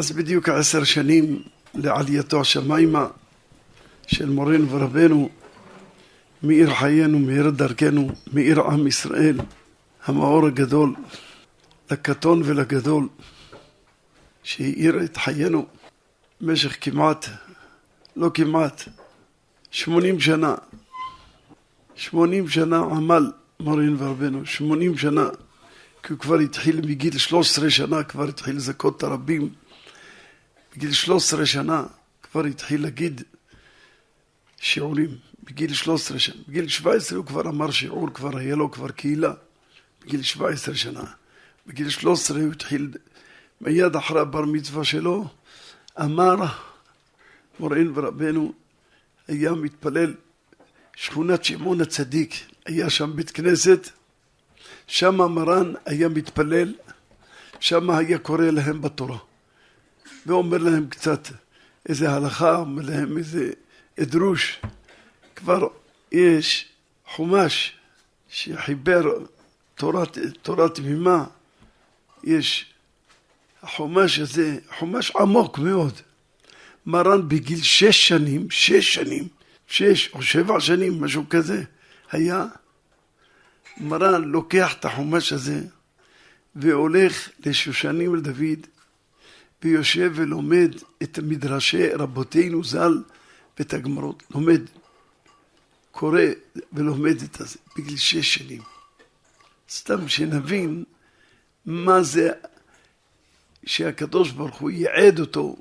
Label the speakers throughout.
Speaker 1: אז בדיוק עשר שנים לעלייתו השמיימה של מורנו ורבנו מאיר חיינו, מאיר דרכנו, מאיר עם ישראל, המאור הגדול, לקטון ולגדול, שהאיר את חיינו במשך כמעט, לא כמעט, שמונים שנה. שמונים שנה עמל מורנו ורבנו, שמונים שנה, כי הוא כבר התחיל מגיל שלוש עשרה שנה, כבר התחיל לזכות את הרבים. בגיל שלוש עשרה שנה כבר התחיל להגיד שיעורים. בגיל 13 שנה. בגיל 17 הוא כבר אמר שיעור, כבר היה לו כבר קהילה. בגיל 17 שנה. בגיל 13 הוא התחיל, מיד אחרי הבר מצווה שלו, אמר מורנו ורבנו, היה מתפלל, שכונת שמעון הצדיק, היה שם בית כנסת, שם מרן היה מתפלל, שם היה קורא להם בתורה. ואומר להם קצת איזה הלכה, אומר להם איזה דרוש. כבר יש חומש שחיבר תורת, תורת תמימה, יש החומש הזה, חומש עמוק מאוד. מרן בגיל שש שנים, שש שנים, שש או שבע שנים, משהו כזה, היה, מרן לוקח את החומש הזה והולך לשושנים לדוד ויושב ולומד את מדרשי רבותינו ז"ל ואת הגמרות, לומד קורא ולומד את זה בגיל שש שנים. סתם שנבין מה זה שהקדוש ברוך הוא ייעד אותו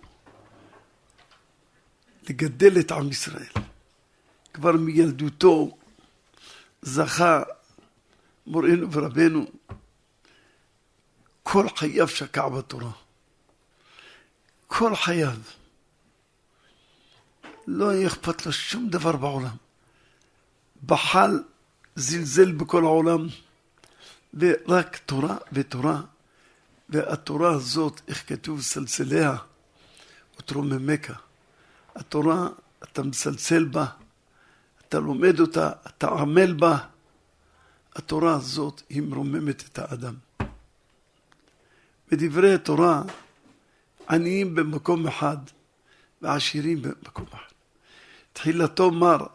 Speaker 1: לגדל את עם ישראל. כבר מילדותו זכה מורנו ורבנו כל חייו שקע בתורה. כל חייו. לא היה אכפת לו שום דבר בעולם. בחל, זלזל בכל העולם, ורק תורה ותורה. והתורה הזאת, איך כתוב, סלסליה ותרוממך. התורה, אתה מסלסל בה, אתה לומד אותה, אתה עמל בה. התורה הזאת היא מרוממת את האדם. בדברי התורה, עניים במקום אחד ועשירים במקום אחד. תחילתו מר,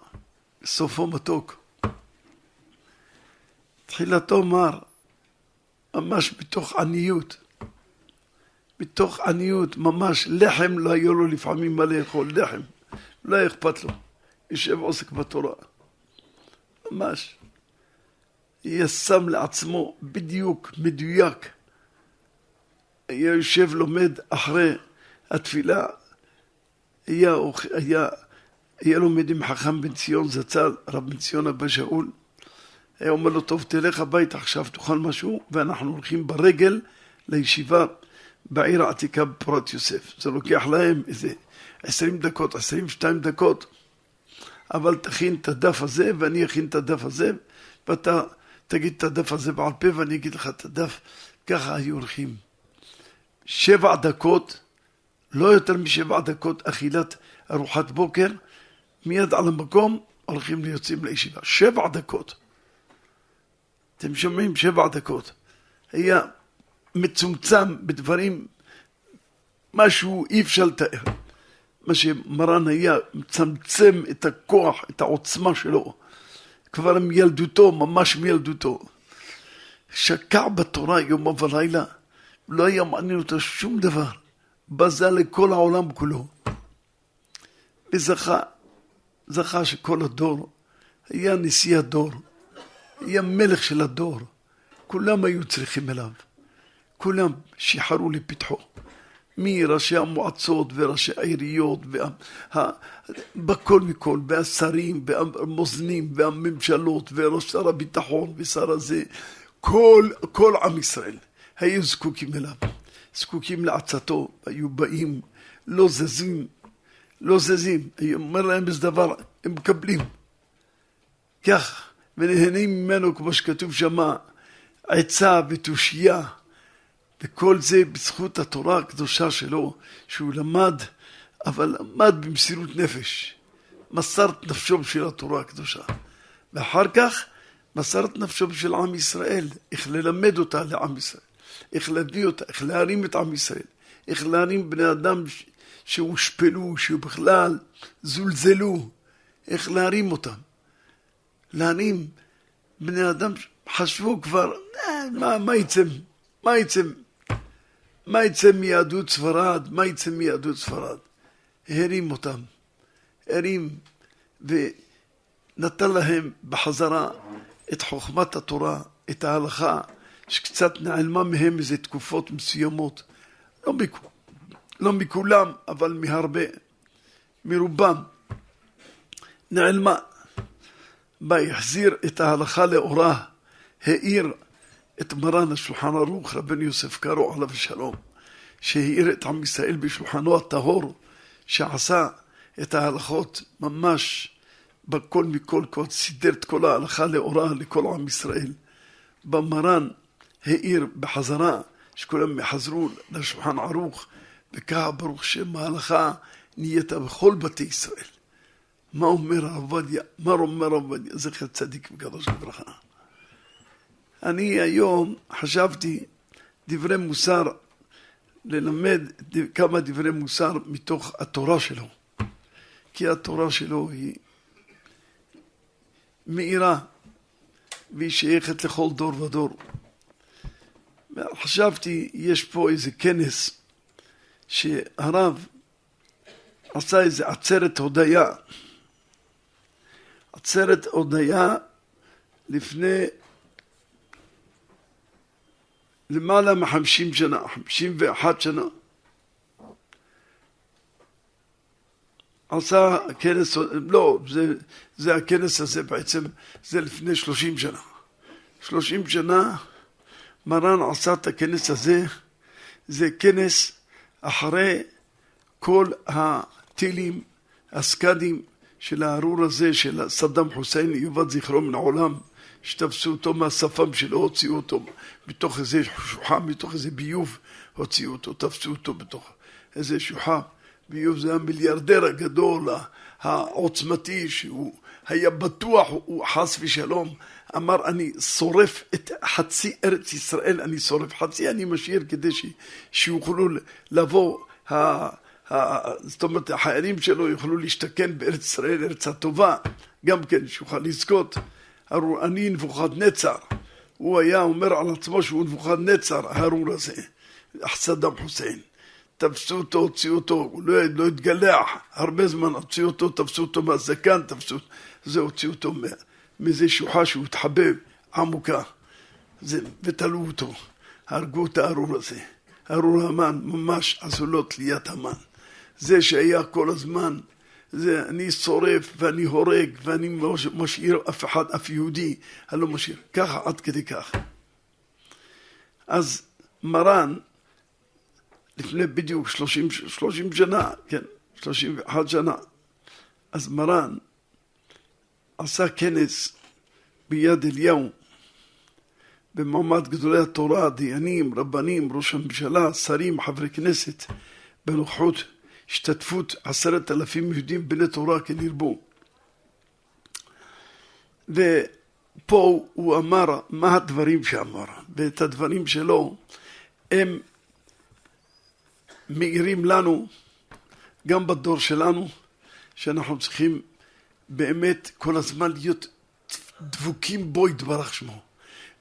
Speaker 1: סופו מתוק. תחילתו מר, ממש בתוך עניות. בתוך עניות, ממש לחם לא היו לו לפעמים מה לאכול, לחם. לא היה אכפת לו. יושב עוסק בתורה. ממש. היה שם לעצמו בדיוק, מדויק. היה יושב לומד אחרי התפילה, היה, היה היה לומד עם חכם בן ציון זצ"ל, רב בן ציון אבא שאול, היה אומר לו, טוב, תלך הביתה עכשיו, תאכל משהו, ואנחנו הולכים ברגל לישיבה בעיר העתיקה בפורת יוסף. זה לוקח להם איזה עשרים דקות, עשרים ושתיים דקות, אבל תכין את הדף הזה, ואני אכין את הדף הזה, ואתה תגיד את הדף הזה בעל פה, ואני אגיד לך את הדף. ככה היו הולכים. שבע דקות, לא יותר משבע דקות אכילת ארוחת בוקר, מיד על המקום הולכים ויוצאים לישיבה. שבע דקות. אתם שומעים? שבע דקות. היה מצומצם בדברים, משהו אי אפשר לתאר. מה שמרן היה מצמצם את הכוח, את העוצמה שלו, כבר מילדותו, ממש מילדותו. שקע בתורה יום ולילה, לא היה מעניין אותו שום דבר. בזה לכל העולם כולו. וזכה זכה שכל הדור היה נשיא הדור, היה מלך של הדור, כולם היו צריכים אליו, כולם שיחרו לפתחו, מראשי המועצות וראשי העיריות, וה... בכל מכל, והשרים, והמוזנים, והממשלות, וראש שר הביטחון ושר הזה, כל, כל עם ישראל היו זקוקים אליו, זקוקים לעצתו, היו באים, לא זזים לא זזים. אני אומר להם איזה דבר, הם מקבלים. כך, ונהנים ממנו, כמו שכתוב שמה, עצה ותושייה. וכל זה בזכות התורה הקדושה שלו, שהוא למד, אבל למד במסירות נפש. מסר את נפשו בשביל התורה הקדושה. ואחר כך מסר את נפשו בשביל עם ישראל, איך ללמד אותה לעם ישראל, איך להביא אותה, איך להרים את עם ישראל, איך להרים בני אדם שהושפלו, שבכלל זולזלו, איך להרים אותם. להרים בני אדם חשבו כבר, אה, מה, מה יצא, מה יצא, מה יצא מיהדות ספרד, מה יצא מיהדות ספרד. הרים אותם, הרים ונתן להם בחזרה את חוכמת התורה, את ההלכה, שקצת נעלמה מהם איזה תקופות מסוימות. לא, מכ... לא מכולם, אבל מהרבה, מרובם. נעלמה. בה החזיר את ההלכה לאורה, האיר את מרן השולחן ערוך, רבן יוסף קארו עליו השלום, שהאיר את עם ישראל בשולחנו הטהור, שעשה את ההלכות ממש בכל מכל כל, סידר את כל ההלכה לאורה לכל עם ישראל. במרן האיר בחזרה, שכולם יחזרו לשולחן ערוך, וככה ברוך שם ההלכה נהיית בכל בתי ישראל. מה אומר הרב עובדיה? מה אומר הרב עובדיה? זכר צדיק וקדוש לברכה. אני היום חשבתי דברי מוסר, ללמד כמה דברי מוסר מתוך התורה שלו. כי התורה שלו היא מאירה והיא שייכת לכל דור ודור. חשבתי, יש פה איזה כנס שהרב עשה איזה עצרת הודיה. עצרת הודיה לפני למעלה מחמישים שנה, חמישים ואחת שנה. עשה כנס, לא, זה, זה הכנס הזה בעצם, זה לפני שלושים שנה. שלושים שנה מרן עשה את הכנס הזה, זה כנס אחרי כל הטילים, הסקאדים של הארור הזה של סדאם חוסיין, יובד זכרו מן העולם, שתפסו אותו מהשפם שלו, הוציאו אותו בתוך איזה שוחה, בתוך איזה ביוב, הוציאו אותו, תפסו אותו בתוך איזה שוחה. ביוב זה המיליארדר הגדול, העוצמתי, שהוא היה בטוח, הוא חס ושלום, אמר אני שורף את חצי ארץ ישראל, אני שורף חצי, אני משאיר כדי ש, שיוכלו לבוא, ה, ה, זאת אומרת החיילים שלו יוכלו להשתכן בארץ ישראל, ארץ הטובה, גם כן שיוכל לזכות. אני נבוכדנצר, הוא היה אומר על עצמו שהוא נבוכדנצר, הארור הזה, סדאם חוסיין. תפסו אותו, הוציאו אותו, הוא לא, לא התגלח, הרבה זמן הוציאו אותו, תפסו אותו מהזקן, תפסו, זה הוציאו אותו מאיזה שוחה שהוא התחבב עמוקה, זה, ותלו אותו, הרגו את הארור הזה, ארור המן, ממש עשו לו תליית המן. זה שהיה כל הזמן, זה אני שורף ואני הורג ואני לא משאיר אף אחד, אף יהודי, אני לא משאיר, ככה עד כדי כך. אז מרן לפני בדיוק שלושים, שנה, כן, שלושים ואחת שנה. אז מרן עשה כנס ביד אליהו, במעמד גדולי התורה, דיינים, רבנים, ראש הממשלה, שרים, חברי כנסת, בנוכחות השתתפות עשרת אלפים יהודים בני תורה כן ירבו. ופה הוא אמר מה הדברים שאמר, ואת הדברים שלו הם מאירים לנו, גם בדור שלנו, שאנחנו צריכים באמת כל הזמן להיות דבוקים בו יתברך שמו,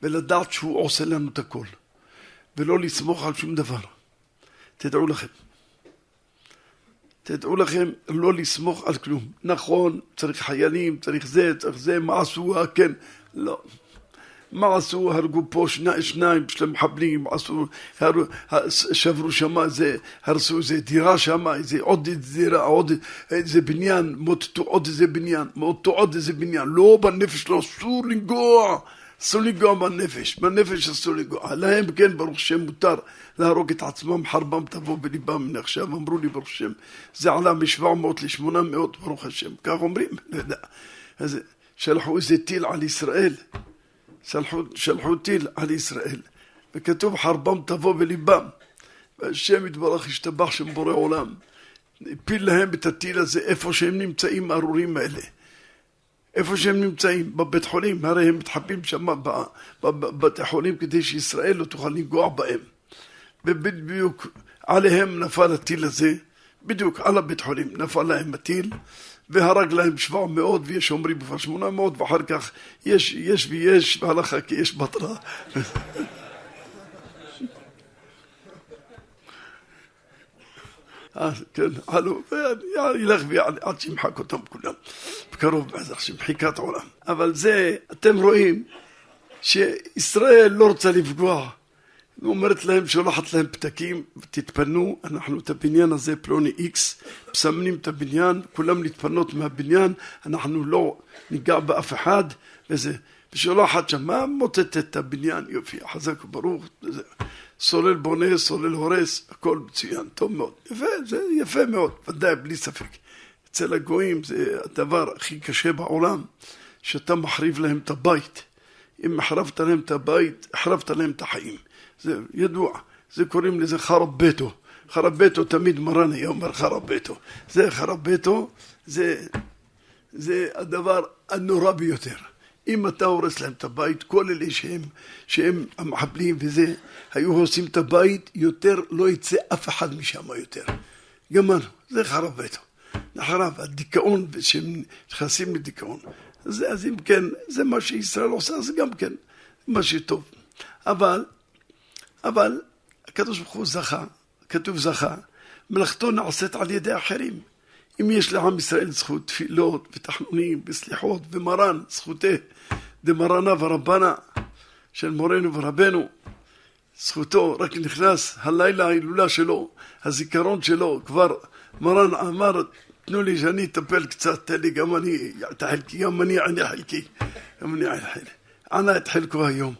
Speaker 1: ולדעת שהוא עושה לנו את הכל, ולא לסמוך על שום דבר. תדעו לכם. תדעו לכם לא לסמוך על כלום. נכון, צריך חיילים, צריך זה, צריך זה, מה עשו, כן, לא. מה עשו? הרגו פה שני, שניים של מחבלים, עשו, הר, שברו שם איזה, הרסו איזה דירה שם, איזה עוד דירה, עוד איזה בניין, מוטטו עוד איזה בניין, מוטטו עוד איזה בניין, לא בנפש, לא, אסור לנגוע, אסור לנגוע בנפש, בנפש אסור לנגוע, להם כן ברוך שם מותר להרוג את עצמם, חרבם תבוא בליבם מן עכשיו, אמרו לי ברוך שם, זה עלה מ-700 ל-800 ברוך השם, כך אומרים, לא יודע, אז שלחו איזה טיל על ישראל שלחו, שלחו טיל על ישראל, וכתוב חרבם תבוא בליבם, והשם יתברך השתבח שם בורא עולם, הפיל להם את הטיל הזה איפה שהם נמצאים הארורים האלה. איפה שהם נמצאים, בבית חולים, הרי הם מתחבאים שם בבתי חולים כדי שישראל לא תוכל לנגוע בהם. ובדיוק עליהם נפל הטיל הזה, בדיוק על הבית חולים נפל להם הטיל והרג להם 700 ויש אומרים כבר 800 ואחר כך יש, יש ויש בהלכה כי יש בתרה כן, עלו, וילך ויעלה עד שימחק אותם כולם. בקרוב בעזר שמחיקת עולם. אבל זה, אתם רואים שישראל לא רוצה לפגוע אומרת להם, שולחת להם פתקים, תתפנו, אנחנו את הבניין הזה, פלוני איקס, מסמנים את הבניין, כולם להתפנות מהבניין, אנחנו לא ניגע באף אחד, וזה, ושולחת שם, מה מוטטת את הבניין, יופי, חזק וברוך, זה, סולל בונה, סולל הורס, הכל מצוין, טוב מאוד, יפה, זה יפה מאוד, ודאי, בלי ספק. אצל הגויים זה הדבר הכי קשה בעולם, שאתה מחריב להם את הבית. אם החרבת להם את הבית, החרבת להם את החיים. זה ידוע, זה קוראים לזה חרב ביתו. חרב ביתו תמיד מרן היה אומר ביתו. זה חרב ביתו, זה, זה הדבר הנורא ביותר. אם אתה הורס להם את הבית, כל אלה שהם, שהם המחבלים וזה, היו הורסים את הבית, יותר לא יצא אף אחד משם יותר. גמרנו, זה חרב ביתו. נחרב, הדיכאון, שהם נכנסים לדיכאון. אז, אז אם כן, זה מה שישראל עושה, זה גם כן מה שטוב. אבל אבל הקדוש ברוך הוא זכה, כתוב זכה, מלאכתו נעשית על ידי אחרים. אם יש לעם ישראל זכות תפילות ותחנונים וסליחות ומרן, זכותי דמרנה ורבנה של מורנו ורבנו, זכותו רק נכנס הלילה ההילולה שלו, הזיכרון שלו, כבר מרן אמר, תנו לי שאני אטפל קצת, תן לי גם אני את החלקי, גם אני עני חלקי, גם אני עני חלקי. ענה את חלקו היום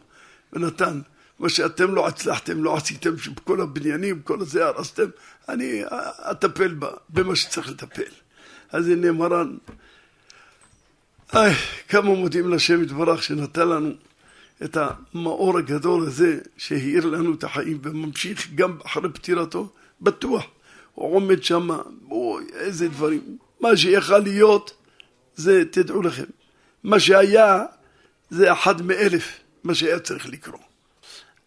Speaker 1: ונתן מה שאתם לא הצלחתם, לא עשיתם שבכל הבניינים, כל הזה הרסתם, אני אטפל בה, במה שצריך לטפל. אז הנה מרן, איי, כמה מודים לשם יתברך שנתן לנו את המאור הגדול הזה שהאיר לנו את החיים וממשיך גם אחרי פטירתו, בטוח. הוא עומד שם, אוי, איזה דברים. מה שיכל להיות, זה, תדעו לכם, מה שהיה, זה אחד מאלף, מה שהיה צריך לקרות.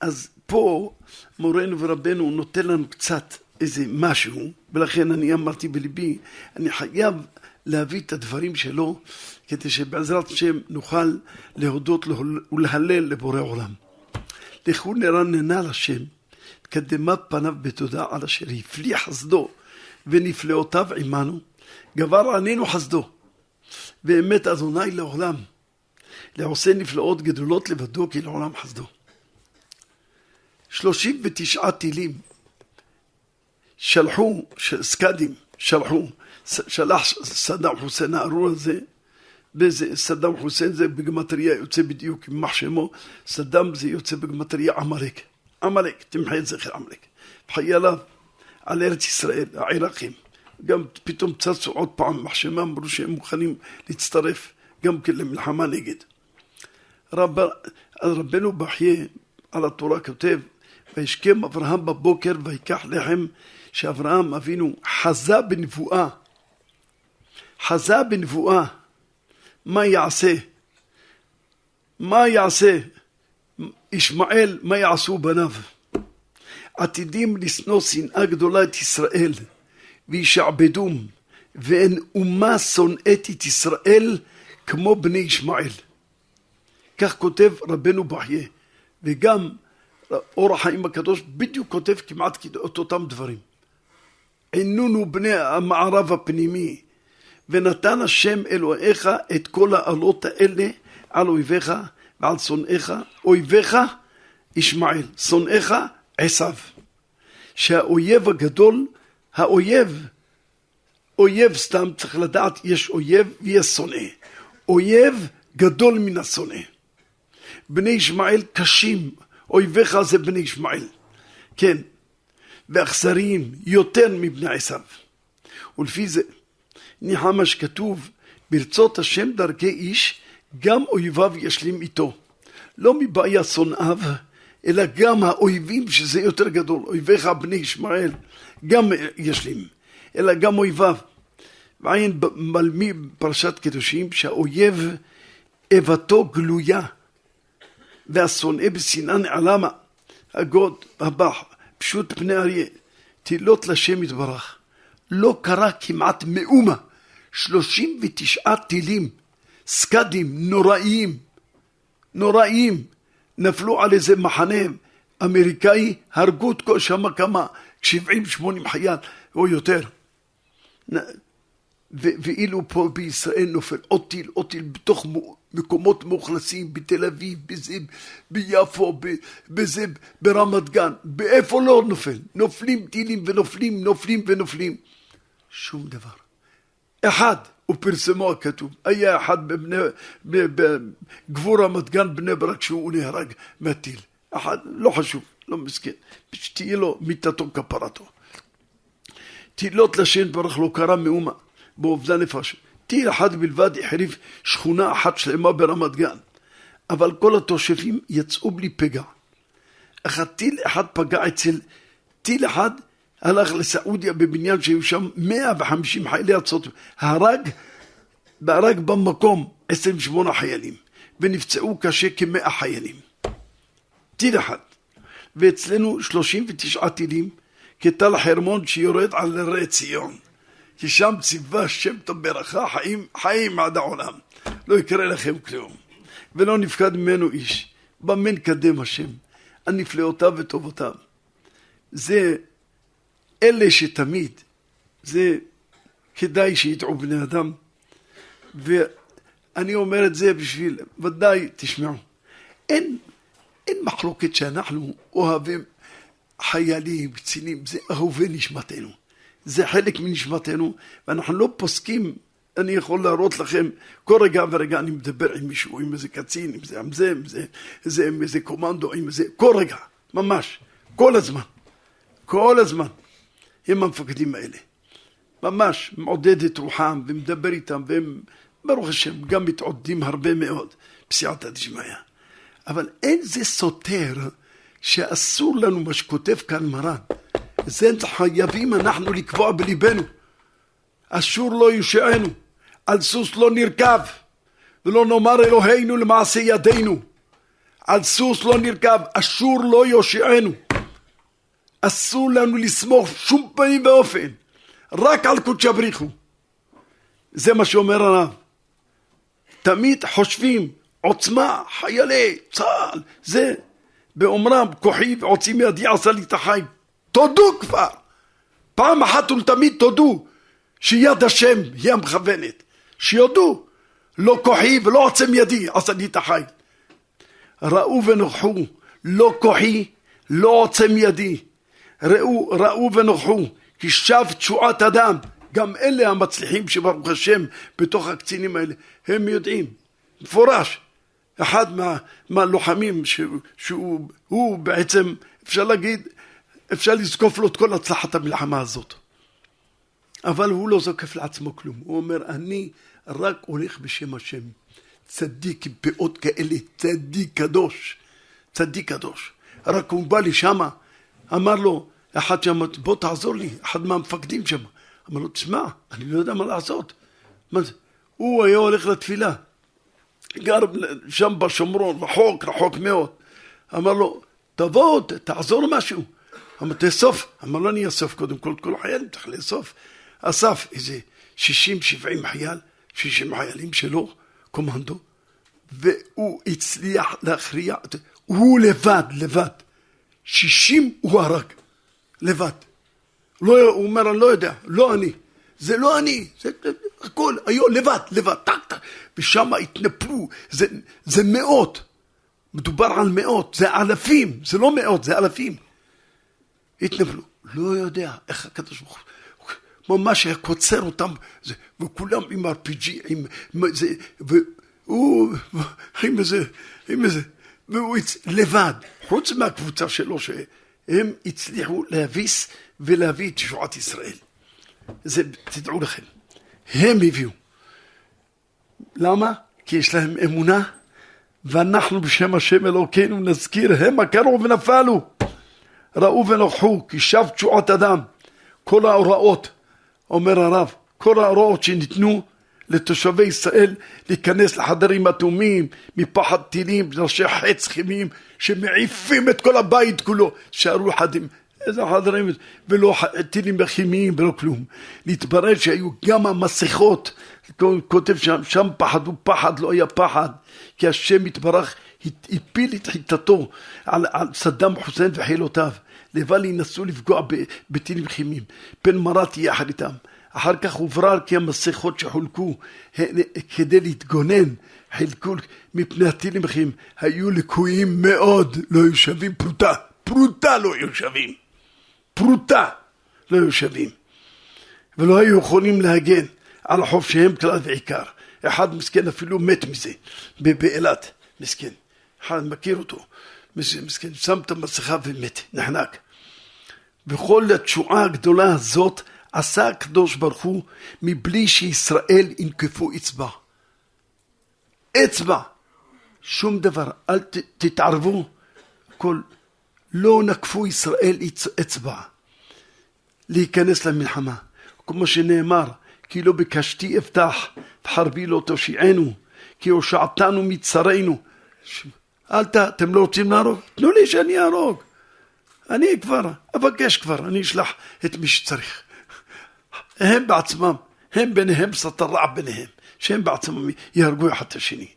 Speaker 1: אז פה מורנו ורבנו נותן לנו קצת איזה משהו, ולכן אני אמרתי בליבי, אני חייב להביא את הדברים שלו, כדי שבעזרת השם נוכל להודות ולהלל לבורא עולם. לכו נרננה לשם, קדמה פניו בתודה על אשר הפליא חסדו ונפלאותיו עמנו, גבר ענינו חסדו, ואמת אדוני לעולם, לעושה נפלאות גדולות לבדו כי לעולם חסדו. שלושים ותשעה טילים שלחו, סקאדים שלחו, שלח סדאם חוסיין הארור הזה, וזה סדאם חוסיין זה בגמטריה יוצא בדיוק עם מחשמו, סדאם זה יוצא בגמטריה עמלק, עמלק, תמחה את זכר עמלק, חייליו על ארץ ישראל, העיראקים, גם פתאום צצו עוד פעם מחשמה, אמרו שהם מוכנים להצטרף גם כן למלחמה נגד. רב, רבנו בחייה על התורה כותב וישכם אברהם בבוקר ויקח לחם שאברהם אבינו חזה בנבואה. חזה בנבואה. מה יעשה? מה יעשה? ישמעאל, מה יעשו בניו? עתידים לשנוא שנאה גדולה את ישראל וישעבדום ואין אומה שונאת את ישראל כמו בני ישמעאל. כך כותב רבנו בחייה וגם אור החיים הקדוש בדיוק כותב כמעט את אותם דברים. עינונו בני המערב הפנימי, ונתן השם אלוהיך את כל העלות האלה על אויביך ועל שונאיך, אויביך ישמעאל, שונאיך עשיו. שהאויב הגדול, האויב, אויב סתם צריך לדעת, יש אויב ויש שונא. אויב גדול מן השונא. בני ישמעאל קשים, אויביך זה בני ישמעאל. כן, ואכזריים יותר מבני עשיו. ולפי זה ניחמה שכתוב ברצות השם דרכי איש גם אויביו ישלים איתו. לא מבעיה שונאיו, אלא גם האויבים שזה יותר גדול, אויביך בני ישמעאל, גם ישלים, אלא גם אויביו. ועין מלמי פרשת קדושים שהאויב איבתו גלויה והשונא בשנאה נעלמה, הגוד הבא, פשוט פני אריה, תהילות לשם יתברך. לא קרה כמעט מאומה. 39 טילים, סקאדים נוראיים, נוראיים, נפלו על איזה מחנה אמריקאי, הרגו את כל שם כמה, 70-80 חייל או יותר. ואילו פה בישראל נופל עוד טיל, עוד טיל בתוך מקומות מאוכלסים, בתל אביב, בזה, ביפו, בזה, ברמת גן, באיפה לא נופל? נופלים טילים ונופלים, נופלים ונופלים. שום דבר. אחד, ופרסמו הכתוב, היה אחד בגבור רמת גן בני ברק שהוא נהרג מהטיל. אחד, לא חשוב, לא מסכן, שתהיה לו מיתתו כפרתו. תהילות לשם ברוך לא קרה מאומה, באובדן נפש. טיל אחד בלבד החריב שכונה אחת שלמה ברמת גן, אבל כל התושבים יצאו בלי פגע. אך הטיל אחד פגע אצל טיל אחד הלך לסעודיה בבניין שהיו שם 150 חיילי ארצות, הרג, הרג במקום 28 חיילים, ונפצעו קשה כמאה חיילים. טיל אחד. ואצלנו 39 טילים, כטל חרמון שיורד על הרי ציון. כי שם ציווה השם טוב ברכה, חיים, חיים עד העולם. לא יקרה לכם כלום. ולא נפקד ממנו איש. במה נקדם השם? על נפלאותיו וטובותיו. זה אלה שתמיד, זה כדאי שידעו בני אדם. ואני אומר את זה בשביל, ודאי, תשמעו, אין, אין מחלוקת שאנחנו אוהבים חיילים, קצינים, זה אהובי נשמתנו. זה חלק מנשמתנו, ואנחנו לא פוסקים, אני יכול להראות לכם, כל רגע ורגע אני מדבר עם מישהו, עם איזה קצין, עם זה, עם זה, עם זה, זה, עם איזה קומנדו, עם זה, כל רגע, ממש, כל הזמן, כל הזמן. הם המפקדים האלה. ממש מעודד את רוחם ומדבר איתם, והם, ברוך השם, גם מתעודדים הרבה מאוד בסייעתא דשמיא. אבל אין זה סותר שאסור לנו מה שכותב כאן מרן. זה חייבים אנחנו לקבוע בליבנו. אשור לא יושענו, על סוס לא נרכב, ולא נאמר אלוהינו למעשה ידינו. על סוס לא נרכב, אשור לא יושענו. אסור לנו לסמוך שום פנים ואופן, רק על קודשא בריחו. זה מה שאומר הרב. תמיד חושבים, עוצמה, חיילי צה"ל, זה, באומרם, כוחי ועוצים ידי עשה לי את החיים. תודו כבר. פעם אחת ולתמיד תודו שיד השם היא המכוונת. שיודו, לא כוחי ולא עוצם ידי עשה לי את החיים. ראו ונוכחו, לא כוחי, לא עוצם ידי. ראו, ראו ונוכחו, כי שב תשועת אדם. גם אלה המצליחים שברוך השם בתוך הקצינים האלה, הם יודעים, מפורש. אחד מה, מהלוחמים שהוא, שהוא בעצם, אפשר להגיד, אפשר לזקוף לו את כל הצלחת המלחמה הזאת. אבל הוא לא זוקף לעצמו כלום. הוא אומר, אני רק הולך בשם השם. צדיק עם פאות כאלה, צדיק קדוש. צדיק קדוש. רק הוא בא לי שמה, אמר לו, אחד שם, בוא תעזור לי, אחד מהמפקדים שם. אמר לו, תשמע, אני לא יודע מה לעשות. מה זה? הוא היה הולך לתפילה. גר שם בשומרון, רחוק, רחוק מאוד. אמר לו, תבוא, תעזור משהו. אמר, תאסוף. אמר לו, אני אאסוף קודם כל את כל החיילים, צריך לאסוף. אסף איזה 60-70 חייל, 60 חיילים שלו, קומנדו, והוא הצליח להכריע, הוא לבד, לבד. 60 הוא הרג. לבד. לא, הוא אומר, אני לא יודע, לא אני. זה לא אני, זה הכל, היו לבד, לבד, טק טק. ושם התנפלו, זה, זה מאות. מדובר על מאות, זה אלפים, זה לא מאות, זה אלפים. התנפלו. לא יודע איך הקדוש ברוך הוא ממש היה קוצר אותם, זה, וכולם עם RPG, עם זה, והוא עם איזה, עם איזה, והוא לבד, חוץ מהקבוצה שלו ש... הם הצליחו להביס ולהביא את ישועת ישראל. זה, תדעו לכם, הם הביאו. למה? כי יש להם אמונה, ואנחנו בשם השם אלוקינו נזכיר, הם קרו ונפלו. ראו ונוכחו, כי שב תשועת אדם. כל ההוראות, אומר הרב, כל ההוראות שניתנו לתושבי ישראל להיכנס לחדרים אטומים מפחד טילים, ראשי חץ חימים שמעיפים את כל הבית כולו. שערו אחד עם איזה חדרים, ולא טילים כימיים ולא כלום. להתברר שהיו גם המסכות, כותב שם, שם פחד ופחד, לא היה פחד, כי השם יתברך הפיל את חיטתו על, על סדאם חוסיין וחילותיו. לבל ינסו לפגוע בטילים כימיים. פן מרת יחד איתם. אחר כך הוברר כי המסכות שחולקו כדי להתגונן, חילקו מפני הטילים הכימיים, היו לקויים מאוד, לא היו שווים פרוטה. פרוטה לא היו שווים. פרוטה לא היו שווים. ולא היו יכולים להגן על חופשיהם כלל ועיקר. אחד מסכן אפילו מת מזה, באילת, מסכן. אחד מכיר אותו, מסכן, שם את המסכה ומת, נחנק. וכל התשועה הגדולה הזאת עשה הקדוש ברוך הוא מבלי שישראל ינקפו אצבע. אצבע, שום דבר, אל ת, תתערבו, כל, לא נקפו ישראל אצבע להיכנס למלחמה. כמו שנאמר, כי לא בקשתי אפתח, וחרבי לא תושיענו, כי הושעתנו מצרינו. אל ת... אתם לא רוצים להרוג? תנו לי שאני אהרוג. אני כבר, אבקש כבר, אני אשלח את מי שצריך. הם בעצמם, הם ביניהם סתר ביניהם, שהם בעצמם יהרגו אחד את השני.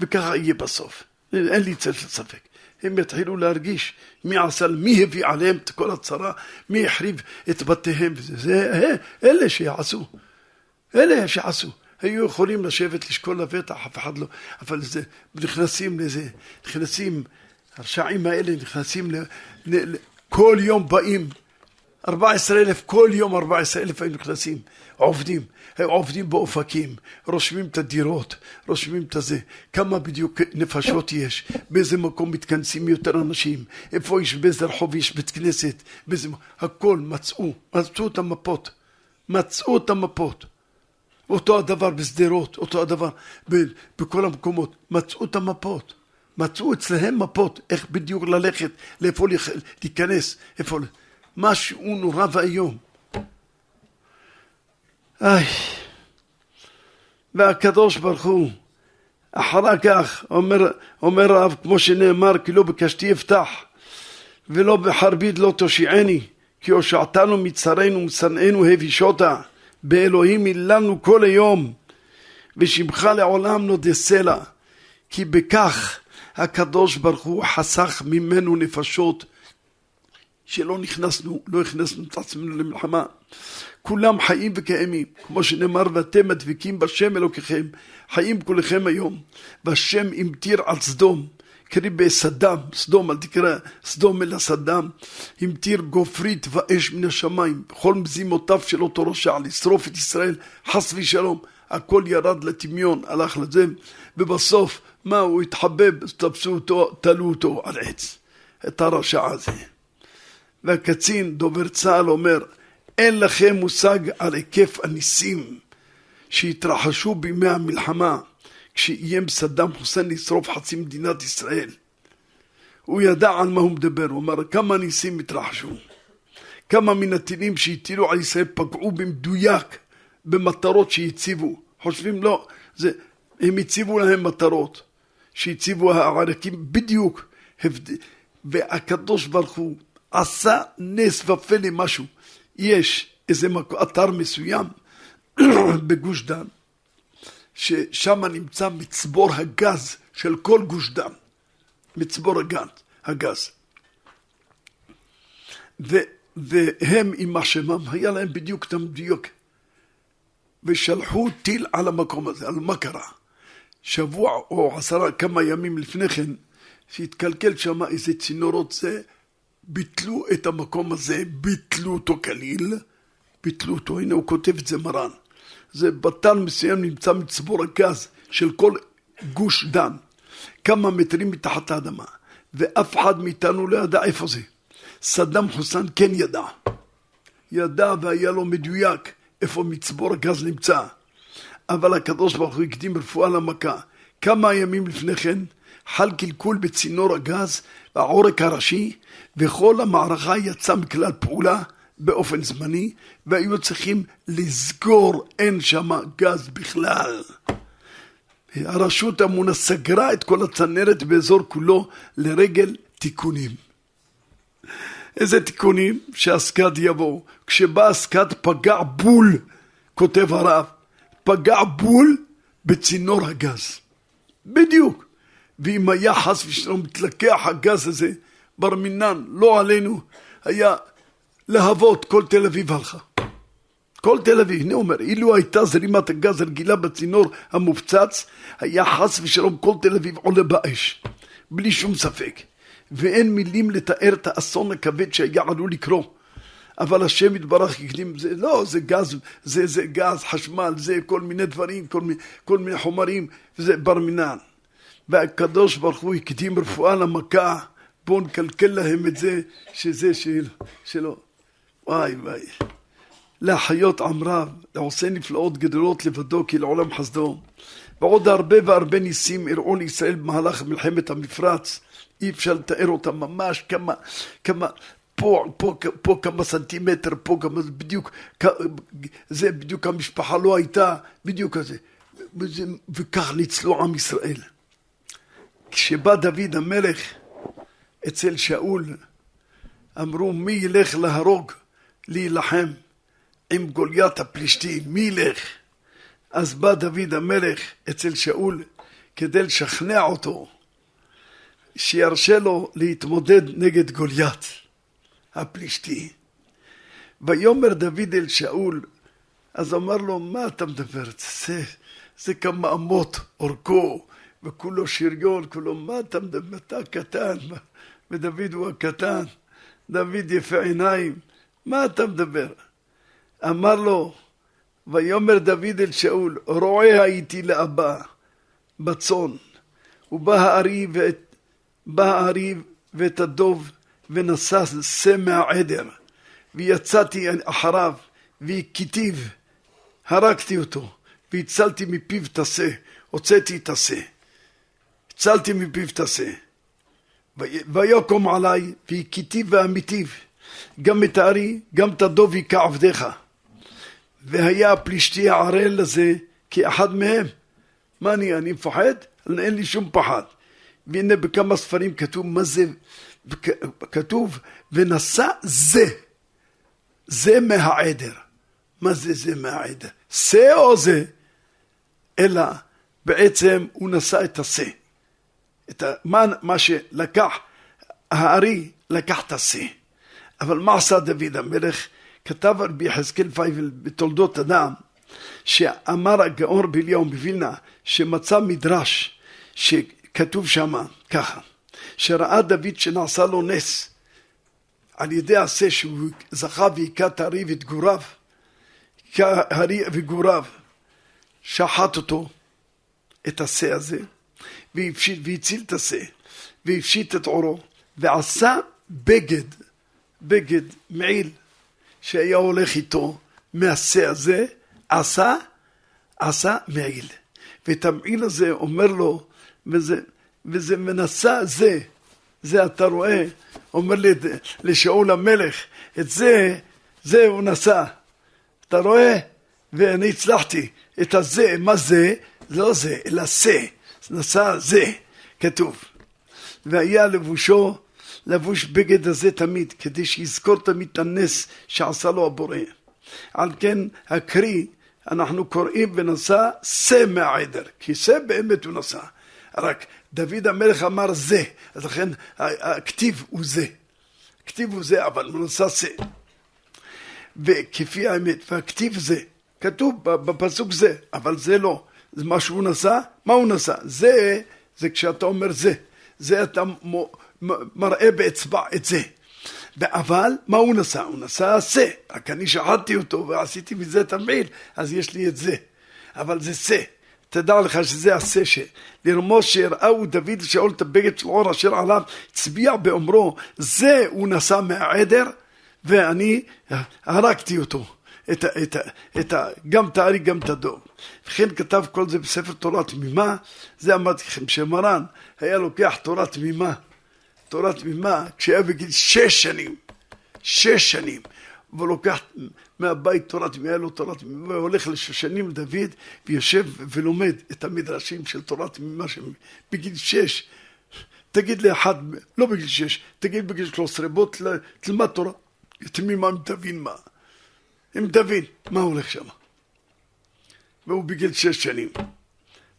Speaker 1: וככה יהיה בסוף. אין לי צל של ספק. הם יתחילו להרגיש מי עשה, מי הביא עליהם את כל הצרה, מי החריב את בתיהם. זה, זה אלה שיעשו. אלה שיעשו. היו יכולים לשבת, לשקול לבטח, אף אחד לא, אבל זה, נכנסים לזה, נכנסים, הרשעים האלה נכנסים, ל, ל, ל, כל יום באים, 14 אלף, כל יום 14 אלף היו נכנסים, עובדים, עובדים באופקים, רושמים את הדירות, רושמים את הזה, כמה בדיוק נפשות יש, באיזה מקום מתכנסים יותר אנשים, איפה יש, באיזה רחוב יש בית כנסת, באיזה... הכל מצאו, מצאו את המפות, מצאו את המפות. אותו הדבר בשדרות, אותו הדבר בכל המקומות, מצאו את המפות, מצאו אצלהם מפות, איך בדיוק ללכת, לאיפה להיכנס, איפה... משהו נורא ואיום. איי, והקדוש ברוך הוא, אחר כך, אומר, אומר רב, כמו שנאמר, כי לא בקשתי אפתח, ולא בחרבית לא תושיעני, כי הושעתנו מצרינו ומשנאינו הבישותה, באלוהים היללנו כל היום, ושמך לעולם נודה סלע, כי בכך הקדוש ברוך הוא חסך ממנו נפשות שלא נכנסנו, לא הכנסנו את עצמנו למלחמה. כולם חיים וקיימים, כמו שנאמר, ואתם מדביקים בשם אלוקיכם, חיים כולכם היום, והשם המטיר על סדום, קרי בסדם, סדום, אל תקרא סדום אלא סדם, המטיר גופרית ואש מן השמיים, בכל מזימותיו של אותו רשע, לשרוף את ישראל, חס ושלום, הכל ירד לטמיון, הלך לזה, ובסוף, מה, הוא התחבב, תפסו אותו, תלו אותו על עץ, את הרשע הזה. והקצין, דובר צה"ל, אומר, אין לכם מושג על היקף הניסים שהתרחשו בימי המלחמה כשאיים סדאם חוסיין לשרוף חצי מדינת ישראל. הוא ידע על מה הוא מדבר, הוא אמר כמה ניסים התרחשו. כמה מן הטילים שהטילו על ישראל פגעו במדויק במטרות שהציבו. חושבים לא, זה, הם הציבו להם מטרות שהציבו הערקים בדיוק. והקדוש ברוך הוא עשה נס ופלא משהו. יש איזה אתר מסוים בגוש דן, ששם נמצא מצבור הגז של כל גוש דן. מצבור הגז. הגז. ו, והם עם השמם, היה להם בדיוק את המדיוק. ושלחו טיל על המקום הזה, על מה קרה. שבוע או עשרה, כמה ימים לפני כן, שהתקלקל שם איזה צינורות זה, ביטלו את המקום הזה, ביטלו אותו כליל, ביטלו אותו, הנה הוא כותב את זה מרן. זה בתן מסוים נמצא מצבור הגז של כל גוש דן, כמה מטרים מתחת האדמה, ואף אחד מאיתנו לא ידע איפה זה. סדאם חוסן כן ידע. ידע והיה לו מדויק איפה מצבור הגז נמצא. אבל הקדוש ברוך הוא הקדים רפואה למכה. כמה ימים לפני כן חל קלקול בצינור הגז העורק הראשי, וכל המערכה יצאה מכלל פעולה באופן זמני, והיו צריכים לסגור, אין שם גז בכלל. הרשות המונה סגרה את כל הצנרת באזור כולו לרגל תיקונים. איזה תיקונים שהסקד יבוא. כשבא הסקד פגע בול, כותב הרב, פגע בול בצינור הגז. בדיוק. ואם היה חס ושלום מתלקח הגז הזה, בר מינן, לא עלינו, היה להבות, כל תל אביב הלכה. כל תל אביב, הנה אומר, אילו הייתה זרימת הגז הרגילה בצינור המופצץ, היה חס ושלום כל תל אביב עולה באש, בלי שום ספק. ואין מילים לתאר את האסון הכבד שהיה עלול לקרות. אבל השם יתברך הקדים, זה לא, זה גז, זה, זה גז, חשמל, זה כל מיני דברים, כל מיני, כל מיני חומרים, וזה בר מינן. והקדוש ברוך הוא הקדים רפואה למכה, בואו נקלקל להם את זה, שזה של, שלו. וואי וואי. להחיות עם רב, לעושה נפלאות גדולות לבדו, כי לעולם חסדו. ועוד הרבה והרבה ניסים אירעו לישראל במהלך מלחמת המפרץ. אי אפשר לתאר אותם ממש כמה, כמה, פה, פה, פה כמה סנטימטר, פה כמה, בדיוק, זה בדיוק המשפחה לא הייתה, בדיוק כזה. וכך ניצלו עם ישראל. כשבא דוד המלך אצל שאול, אמרו מי ילך להרוג, להילחם עם גוליית הפלישתים, מי ילך? אז בא דוד המלך אצל שאול כדי לשכנע אותו שירשה לו להתמודד נגד גוליית הפלישתי. ויאמר דוד אל שאול, אז אמר לו, מה אתה מדבר? זה, זה כמה אמות אורכו, וכולו שריון, כולו, מה אתה מדבר? אתה קטן, ודוד הוא הקטן, דוד יפה עיניים, מה אתה מדבר? אמר לו, ויאמר דוד אל שאול, רועה הייתי לאבא בצאן, ובא הארי ואת, ואת הדוב ונשא שא מהעדר, ויצאתי אחריו, והכיתיו, הרגתי אותו, והצלתי מפיו את השא, הוצאתי את השא, הצלתי מפיו את השא. ויקום עלי, והכיתיו ואמיתיו, גם את הארי, גם את הדוב היכה עבדיך. והיה הפלישתי הערל הזה כאחד מהם. מה אני, אני מפחד? אין לי שום פחד. והנה בכמה ספרים כתוב מה זה, כתוב ונשא זה, זה מהעדר. מה זה זה מהעדר? שא או זה? אלא בעצם הוא נשא את השא. את ה, מה, מה שלקח, הארי לקח את השא. אבל מה עשה דוד המלך? כתב רבי יחזקאל פייבל בתולדות אדם, שאמר הגאון בליהו בווילנה, שמצא מדרש, שכתוב שמה ככה, שראה דוד שנעשה לו נס על ידי עשה שהוא זכה והיכה את הארי ואת גוריו, הארי וגוריו, שחט אותו, את השה הזה, והציל את השה, והפשיט את עורו, ועשה בגד, בגד, מעיל, שהיה הולך איתו מהשה הזה, עשה, עשה מעיל. ואת המעיל הזה אומר לו, וזה, וזה מנסה זה, זה אתה רואה, אומר לי לשאול המלך, את זה, זה הוא נשא. אתה רואה? ואני הצלחתי. את הזה, מה זה? לא זה, אלא זה. נשא זה, כתוב. והיה לבושו לבוש בגד הזה תמיד, כדי שיזכור תמיד את הנס שעשה לו הבורא. על כן הקרי, אנחנו קוראים ונשא שא מהעדר, כי שא באמת הוא נשא. רק דוד המלך אמר זה, אז לכן הכתיב הוא זה. הכתיב הוא זה, אבל נשא שא. וכפי האמת, והכתיב זה, כתוב בפסוק זה, אבל זה לא. זה מה שהוא נשא, מה הוא נשא? זה, זה כשאתה אומר זה. זה אתה מראה באצבע את זה. אבל מה הוא נשא? הוא נשא שא, רק אני שחטתי אותו ועשיתי מזה תמעיל, אז יש לי את זה. אבל זה שא. תדע לך שזה ש... לרמוז שראו דוד שאול את הבגד של עור אשר עליו, הצביע באומרו, זה הוא נשא מהעדר, ואני הרגתי אותו. את, את, את, גם את הארי גם את הדוב. וכן כתב כל זה בספר תורה תמימה, זה אמרתי לכם, שמרן היה לוקח תורה תמימה תורה תמימה כשהיה בגיל שש שנים, שש שנים, והוא לוקח מהבית תורה תמימה, היה לו תורה תמימה, והולך לשושנים לדוד ויושב ולומד את המדרשים של תורה תמימה בגיל שש, תגיד לאחד, לא בגיל שש, תגיד בגיל שלוש עשרה, בוא תל, תלמד תורה. תמימה אם תבין מה. אם תבין מה הולך שם. והוא בגיל שש שנים.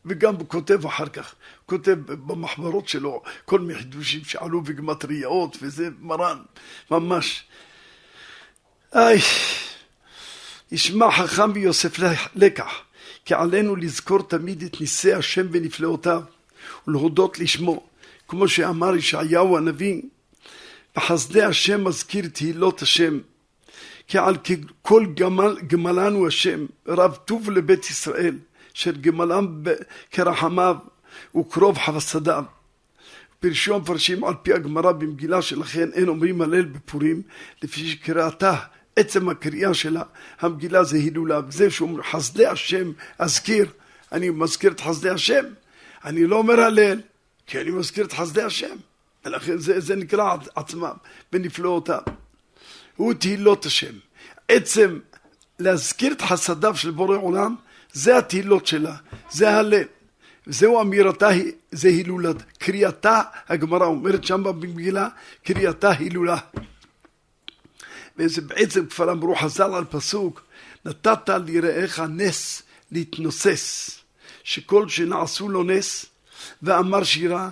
Speaker 1: וגם כותב אחר כך, כותב במחברות שלו כל מיני חידושים שעלו וגמטריות וזה מרן, ממש. איי, ישמע חכם ויוסף לקח, כי עלינו לזכור תמיד את ניסי השם ונפלאותיו ולהודות לשמו, כמו שאמר ישעיהו הנביא, בחסדי השם מזכיר תהילות השם, כי על כל גמל, גמלנו השם, רב טוב לבית ישראל. של גמלם כרחמיו וקרוב חסדיו. פרשו המפרשים על פי הגמרא במגילה שלכן אין אומרים הלל בפורים לפי שקראתה עצם הקריאה שלה המגילה זה הילולה וזה שאומר חסדי השם אזכיר אני מזכיר את חסדי השם אני לא אומר הלל כי אני מזכיר את חסדי השם ולכן זה, זה נקרא עצמם בנפלאותיו הוא תהילות השם עצם להזכיר את חסדיו של בורא עולם זה התהילות שלה, זה הלב. זהו אמירתה, זה הילולת. קריאתה, הגמרא אומרת שם במגילה, קריאתה הילולה. וזה בעצם כבר אמרו חז"ל על פסוק, נתת ליראיך נס להתנוסס, שכל שנעשו לו נס, ואמר שירה,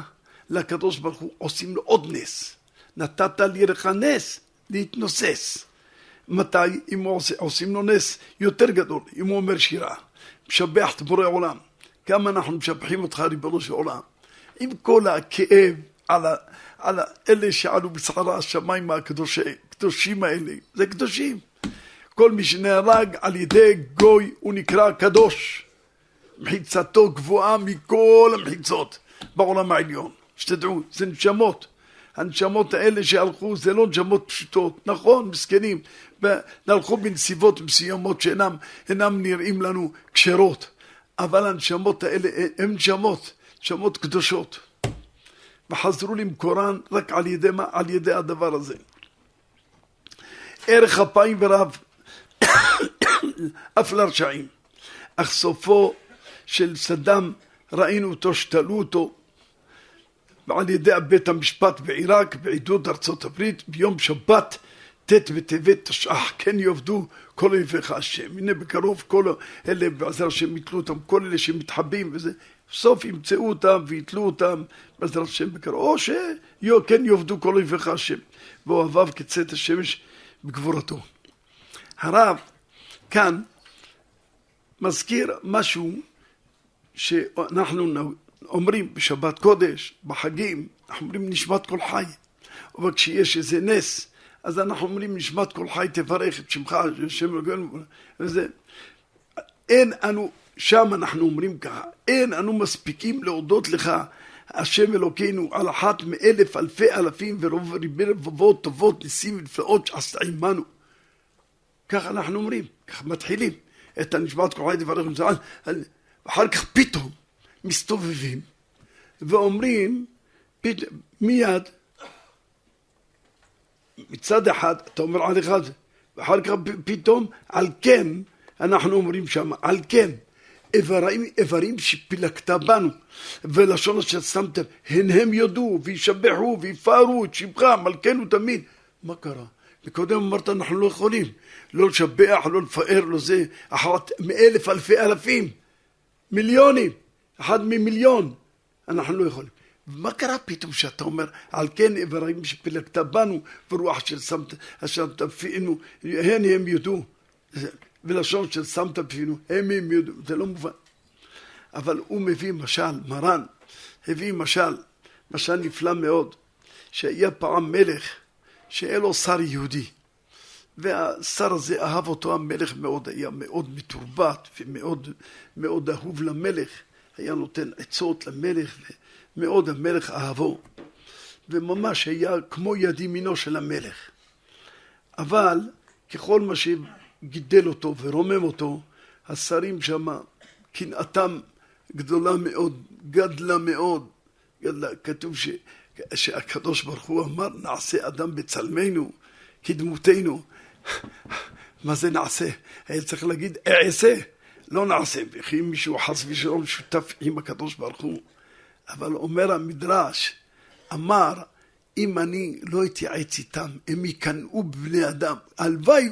Speaker 1: לקדוש ברוך הוא עושים לו עוד נס. נתת ליראיך נס להתנוסס. מתי? אם עושים לו נס יותר גדול, אם הוא אומר שירה. משבח את בורא עולם. כמה אנחנו משבחים אותך, ריבונו של עולם. עם כל הכאב על, ה, על ה, אלה שעלו בסערה השמיים הקדושים האלה. זה קדושים. כל מי שנהרג על ידי גוי הוא נקרא קדוש. מחיצתו גבוהה מכל המחיצות בעולם העליון. שתדעו, זה נשמות. הנשמות האלה שהלכו זה לא נשמות פשוטות, נכון, מסכנים, והלכו בנסיבות מסוימות שאינם נראים לנו כשרות, אבל הנשמות האלה הן נשמות, נשמות קדושות, וחזרו למקורן רק על ידי? על ידי הדבר הזה. ערך אפיים ורב, אף לרשעים, אך סופו של סדאם ראינו אותו, שתלו אותו ועל ידי בית המשפט בעיראק בעידוד ארצות הברית ביום שבת ט' בטבת תשע"ח כן יעבדו כל אויביך השם. הנה בקרוב כל אלה בעזר השם יתלו אותם, כל אלה שמתחבאים וזה, בסוף ימצאו אותם ויתלו אותם בעזר השם בקרוב, או שכן יעבדו כל אויביך השם, ואוהביו כצאת השמש בגבורתו. הרב כאן מזכיר משהו שאנחנו אומרים בשבת קודש, בחגים, אנחנו אומרים נשמת כל חי. אבל כשיש איזה נס, אז אנחנו אומרים נשמת כל חי תברך את שמך, שם אלוהינו, וזה. אין אנו, שם אנחנו אומרים ככה, אין אנו מספיקים להודות לך, השם אלוקינו, על אחת מאלף אלפי אלפים ורוב ריבי רבבות טובות, ניסים ונפלאות שעשת עמנו. ככה אנחנו אומרים, ככה מתחילים את הנשמת כל חי תברך את שמך, ואחר כך פתאום מסתובבים ואומרים מיד מצד אחד אתה אומר על אחד ואחר כך פתאום על כן אנחנו אומרים שם על כן איברים, איברים שפילקת בנו ולשון אשר שמתם הן הם יודו וישבחו ויפארו את שמך מלכנו תמיד מה קרה? מקודם אמרת אנחנו לא יכולים לא לשבח, לא לפאר, לא זה אחת מאלף אלפי אלפים מיליונים אחד ממיליון, אנחנו לא יכולים. מה קרה פתאום שאתה אומר, על כן איברים שפילגת בנו, ורוח של שמת, אשר תפינו, הן הם יודו, ולשון של שמת בפינו, הם יודו, זה לא מובן. אבל הוא מביא משל, מרן, הביא משל, משל נפלא מאוד, שהיה פעם מלך שהיה לו שר יהודי. והשר הזה אהב אותו המלך מאוד, היה מאוד מתורבת ומאוד מאוד אהוב למלך. היה נותן עצות למלך, ומאוד המלך אהבו, וממש היה כמו יד ימינו של המלך. אבל ככל מה שגידל אותו ורומם אותו, השרים שם, קנאתם גדולה מאוד, גדלה מאוד, גדלה, כתוב ש, שהקדוש ברוך הוא אמר נעשה אדם בצלמנו, כדמותנו. מה זה נעשה? היה צריך להגיד אעשה. לא נעשה, וכי מישהו חס ושלום שותף עם הקדוש ברוך הוא. אבל אומר המדרש, אמר, אם אני לא אתייעץ איתם, הם יקנאו בבני אדם. הלוואי,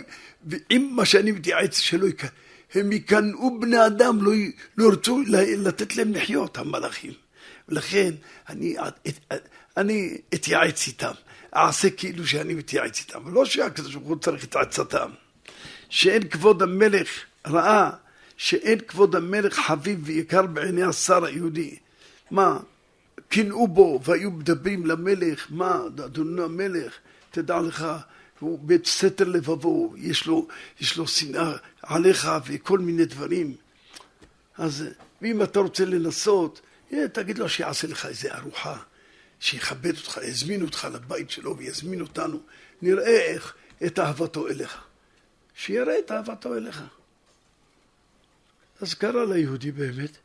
Speaker 1: עם מה שאני מתייעץ, שלא יקנאו. הם יקנאו בני אדם, לא, לא ירצו לתת להם לחיות, המלאכים. ולכן אני, אני אתייעץ איתם, אעשה כאילו שאני מתייעץ איתם, ולא שהקדוש ברוך הוא צריך את עצתם. שאין כבוד המלך ראה שאין כבוד המלך חביב ויקר בעיני השר היהודי. מה, קינאו בו והיו מדברים למלך, מה, אדוני המלך, תדע לך, הוא בית סתר לבבו, יש לו, יש לו שנאה עליך וכל מיני דברים. אז ואם אתה רוצה לנסות, תגיד לו שיעשה לך איזה ארוחה, שיכבד אותך, יזמין אותך לבית שלו ויזמין אותנו, נראה איך את אהבתו אליך. שיראה את אהבתו אליך. אז קרא ליהודי באמת.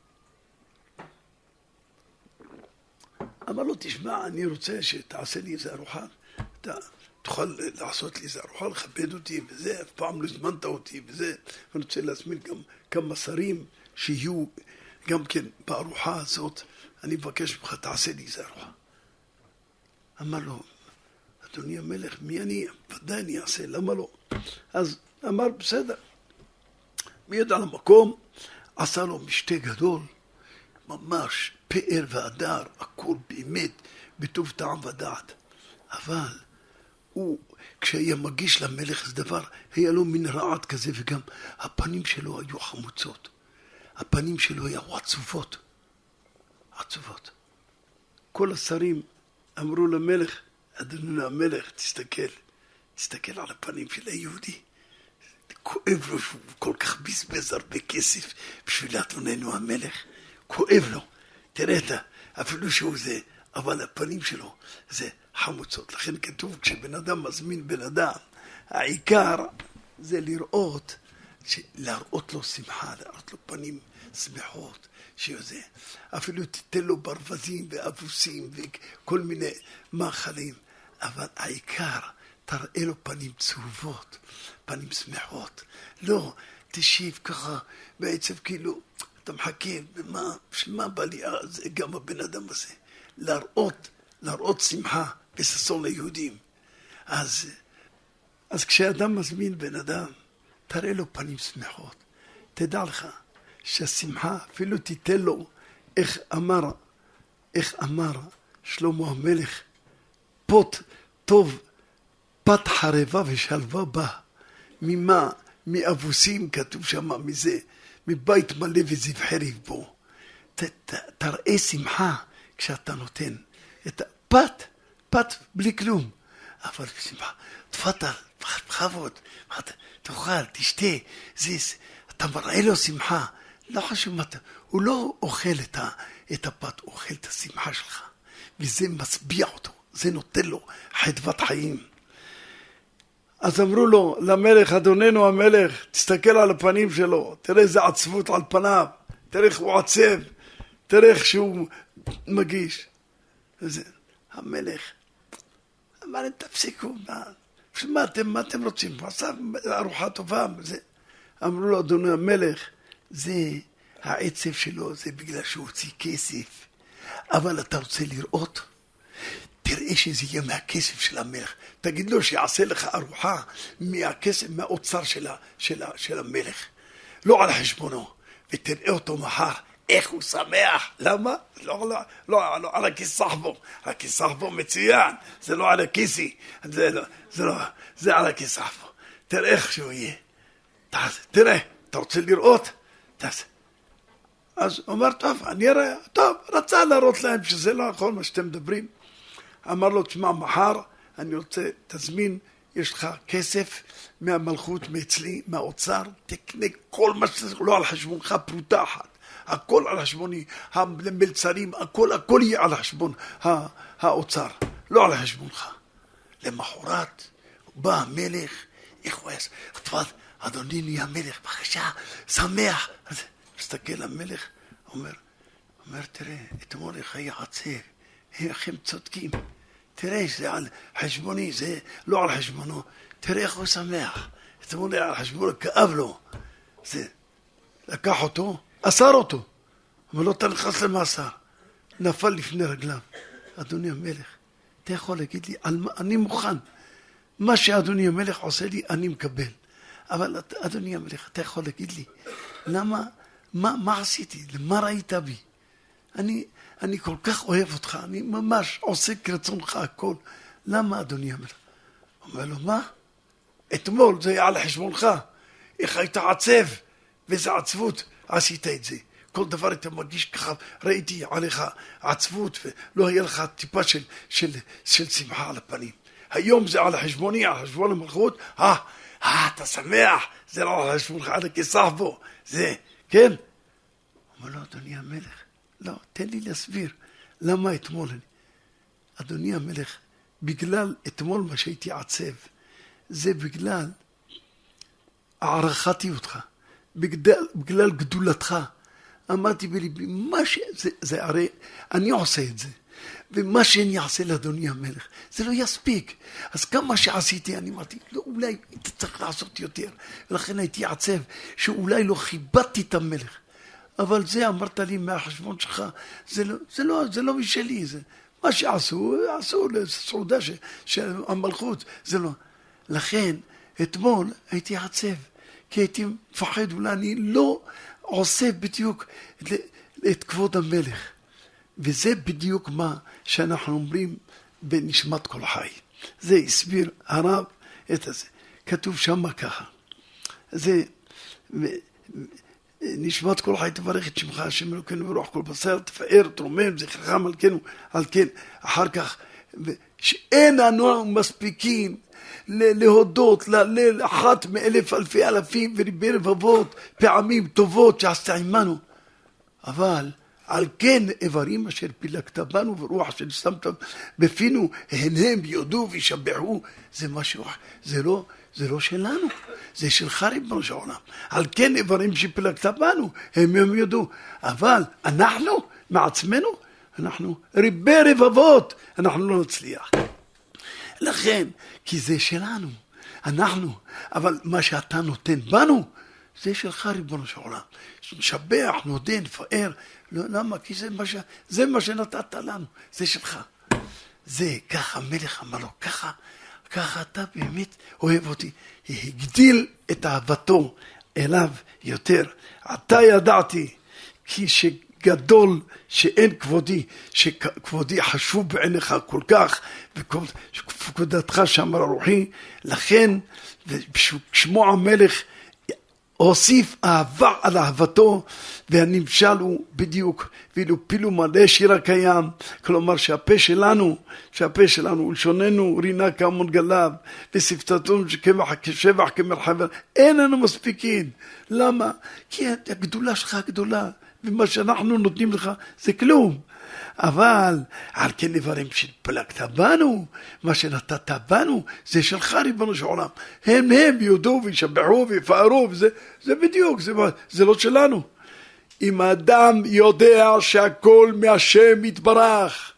Speaker 1: אמר לו, תשמע, אני רוצה שתעשה לי איזה ארוחה. אתה תוכל לעשות לי איזה ארוחה, לכבד אותי וזה, אף פעם לא הזמנת אותי וזה. ואני רוצה להזמין גם כמה שרים שיהיו גם כן בארוחה הזאת. אני מבקש ממך, תעשה לי איזה ארוחה. אמר לו, אדוני המלך, מי אני? ודאי אני אעשה, למה לא? אז אמר, בסדר. מיד על המקום עשה לו משתה גדול, ממש פאר והדר, הכל באמת בטוב טעם ודעת. אבל הוא, כשהיה מגיש למלך איזה דבר, היה לו מין רעד כזה, וגם הפנים שלו היו חמוצות. הפנים שלו היו עצובות. עצובות. כל השרים אמרו למלך, אדוני המלך, תסתכל, תסתכל על הפנים של היהודי. כואב לו שהוא כל כך בזבז הרבה כסף בשביל אדוננו המלך. כואב לו. תראה את ה... אפילו שהוא זה, אבל הפנים שלו זה חמוצות. לכן כתוב, כשבן אדם מזמין בן אדם, העיקר זה לראות, להראות לו שמחה, להראות לו פנים שמחות, שזה. אפילו תיתן לו ברווזים ואבוסים וכל מיני מאכלים, אבל העיקר, תראה לו פנים צהובות. פנים שמחות. לא, תשיב ככה, בעצם כאילו, אתה מחכה, ומה, בשביל מה בא לי זה, גם הבן אדם הזה? להראות, להראות שמחה וששון ליהודים. אז, אז כשאדם מזמין בן אדם, תראה לו פנים שמחות. תדע לך שהשמחה, אפילו תיתן לו, איך אמר, איך אמר שלמה המלך, פות טוב, פת חרבה ושלווה בה. ממה? מאבוסים, כתוב שם, מזה, מבית מלא וזיו חרב בו. ת, ת, תראה שמחה כשאתה נותן את הפת, פת בלי כלום. אבל שמחה, תפתל, בכבוד, תאכל, תשתה, זה, אתה מראה לו שמחה. לא חשוב מה אתה, הוא לא אוכל את, ה, את הפת, הוא אוכל את השמחה שלך. וזה משביע אותו, זה נותן לו חדוות חיים. אז אמרו לו, למלך, אדוננו המלך, תסתכל על הפנים שלו, תראה איזה עצבות על פניו, תראה איך הוא עצב, תראה איך שהוא מגיש. וזה, המלך אמר להם, תפסיקו, מה, מה אתם, מה אתם רוצים? הוא עשה ארוחה טובה. זה. אמרו לו, אדוני המלך, זה העצב שלו, זה בגלל שהוא הוציא כסף. אבל אתה רוצה לראות? תראה שזה יהיה מהכסף של המלך. תגיד לו שיעשה לך ארוחה מהכסף, מהאוצר של, של, של המלך. לא על חשבונו. ותראה אותו מחר, איך הוא שמח. למה? לא, לא, לא, לא על הכיסחבו. הכיסחבו מצוין, זה לא על הכיסי. זה, לא, זה, לא, זה על הכיסחבו. תראה איך שהוא יהיה. תראה, אתה רוצה לראות? תעשה. אז הוא אומר, טוב, אני אראה, טוב, רצה להראות להם שזה לא נכון מה שאתם מדברים. אמר לו, תשמע, מחר אני רוצה, תזמין, יש לך כסף מהמלכות, מאצלי, מהאוצר, תקנה כל מה שצריך, לא על חשבונך פרוטה אחת. הכל על חשבוני, המלצרים, הכל, הכל יהיה על חשבון האוצר, לא על חשבונך. למחרת בא המלך, איך הוא היה, אדוני נהיה מלך, בבקשה, שמח. אז מסתכל המלך, אומר, אומר, תראה, אתמול איך היה עצב, איך הם צודקים. תראה שזה על חשבוני, זה לא על חשבונו. תראה איך הוא שמח. אתמול היה על חשבונו, כאב לו. זה, לקח אותו, אסר אותו. אבל לא אתה נכנס למאסר. נפל לפני רגליו. אדוני המלך, אתה יכול להגיד לי, אני מוכן. מה שאדוני המלך עושה לי, אני מקבל. אבל אדוני המלך, אתה יכול להגיד לי, למה, מה, מה עשיתי? למה ראית בי? אני, אני כל כך אוהב אותך, אני ממש עושה כרצונך הכל. למה, אדוני המלך? אומר לו, מה? אתמול זה היה על חשבונך. איך היית עצב, ואיזה עצבות עשית את זה. כל דבר אתה מרגיש ככה, ראיתי עליך עצבות ולא היה לך טיפה של, של, של שמחה על הפנים. היום זה על חשבוני, על חשבון המלכות, אה, אה, אתה שמח, זה לא על חשבונך, על הכסף בו, זה, כן? אומר לו, אדוני המלך, לא, תן לי להסביר, למה אתמול אני... אדוני המלך, בגלל אתמול מה שהייתי עצב, זה בגלל הערכתי אותך, בגלל, בגלל גדולתך. אמרתי בליבי, מה ש... זה, זה הרי אני עושה את זה. ומה שאני אעשה לאדוני המלך, זה לא יספיק. אז כמה שעשיתי, אני אמרתי, לא, אולי היית צריך לעשות יותר. ולכן הייתי עצב שאולי לא כיבדתי את המלך. אבל זה אמרת לי מהחשבון שלך, זה לא, זה לא, זה לא משלי, זה מה שעשו, עשו לסעודה של המלכות, זה לא. לכן, אתמול הייתי עצב, כי הייתי מפחד, אולי אני לא עושה בדיוק את כבוד המלך. וזה בדיוק מה שאנחנו אומרים בנשמת כל חי. זה הסביר הרב את הזה. כתוב שמה ככה. זה נשמת כל חי תברך את שמך השם אלוקינו ברוח כל בשר תפאר תרומם זכרך מלכנו על כן אחר כך שאין אנו מספיקים להודות לאחת מאלף אלפי אלפים וריבי רבבות פעמים טובות שעשת עמנו. אבל על כן איברים אשר פילגת בנו ורוח אשר שמת בפינו הן הם יודו וישבחו. זה משהו זה לא זה לא שלנו זה שלך ריבונו של עולם על כן איברים שפילגת בנו הם הם יודו אבל אנחנו מעצמנו אנחנו ריבי רבבות אנחנו לא נצליח לכן כי זה שלנו אנחנו אבל מה שאתה נותן בנו זה שלך ריבונו של עולם נשבח, נודה, נפאר לא, למה? כי זה מה, ש... זה מה שנתת לנו, זה שלך. זה, ככה המלך אמר לו, ככה, ככה אתה באמת אוהב אותי. הגדיל את אהבתו אליו יותר. עתה ידעתי כי שגדול שאין כבודי, שכבודי חשוב בעיניך כל כך, וכבודתך שמר רוחי, לכן, ושמו המלך הוסיף אהבה על אהבתו והנמשל הוא בדיוק ואילו פילו מלא שיר הקיים כלומר שהפה שלנו שהפה שלנו ולשוננו רינה כמון גליו ושפתתנו כשבח כמרחב אין לנו מספיקים למה? כי הגדולה שלך גדולה ומה שאנחנו נותנים לך זה כלום אבל על כן דברים שפלגת בנו, מה שנתת בנו, זה שלך ריבונו של עולם. הם הם יודו וישבחו ויפארו, וזה זה בדיוק, זה, זה לא שלנו. אם האדם יודע שהכל מהשם יתברך,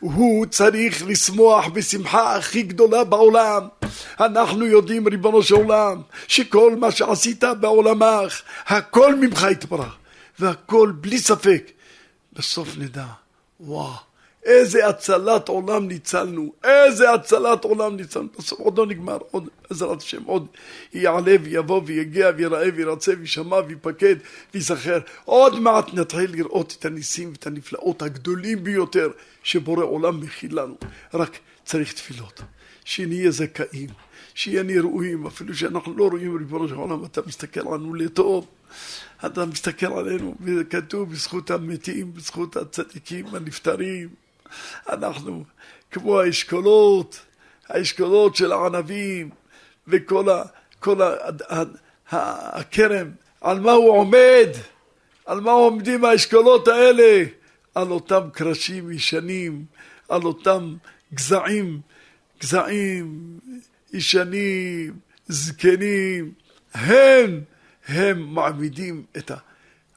Speaker 1: הוא צריך לשמוח בשמחה הכי גדולה בעולם. אנחנו יודעים, ריבונו של עולם, שכל מה שעשית בעולמך, הכל ממך יתברך, והכל בלי ספק. בסוף נדע וואו, איזה הצלת עולם ניצלנו, איזה הצלת עולם ניצלנו. בסוף עוד לא נגמר, עוד, בעזרת השם, עוד יעלה ויבוא ויגיע ויראה וירצה וישמע ויפקד ויזכר. עוד מעט נתחיל לראות את הניסים ואת הנפלאות הגדולים ביותר שבורא עולם מכיל לנו. רק צריך תפילות, שנהיה זכאים, שנהיה ראויים, אפילו שאנחנו לא רואים ריבונו של עולם, אתה מסתכל עלינו לטוב. אתה מסתכל עלינו, וכתוב בזכות המתים, בזכות הצדיקים הנפטרים. אנחנו כמו האשכולות, האשכולות של הענבים, וכל ה, כל ה, ה, ה, הכרם, על מה הוא עומד? על מה עומדים האשכולות האלה? על אותם קרשים ישנים, על אותם גזעים, גזעים ישנים, זקנים, הם הם מעמידים את ה...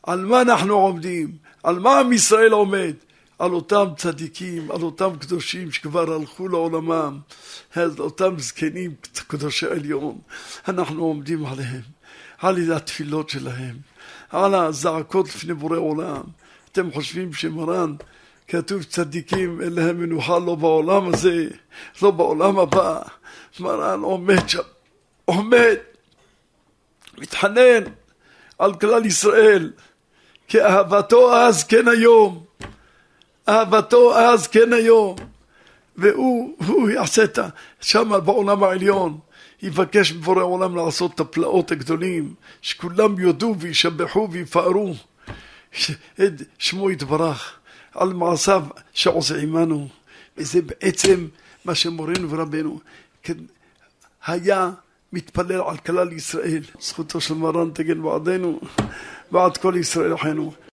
Speaker 1: על מה אנחנו עומדים? על מה עם ישראל עומד? על אותם צדיקים, על אותם קדושים שכבר הלכו לעולמם, על אותם זקנים קדושי עליון, אנחנו עומדים עליהם, על התפילות שלהם, על הזעקות לפני בורא עולם. אתם חושבים שמרן כתוב צדיקים אין להם מנוחה לא בעולם הזה, לא בעולם הבא. מרן עומד שם, עומד, מתחנן על כלל ישראל, כי אהבתו אז כן היום, אהבתו אז כן היום, והוא יעשה את ה... שם בעולם העליון, יבקש מבורא העולם לעשות את הפלאות הגדולים, שכולם יודו וישבחו ויפארו, שמו יתברך על מעשיו שעושה עמנו, וזה בעצם מה שמורנו ורבנו היה מתפלל על כלל ישראל. זכותו של מרן תגן בעדנו, בעד כל ישראל אחינו.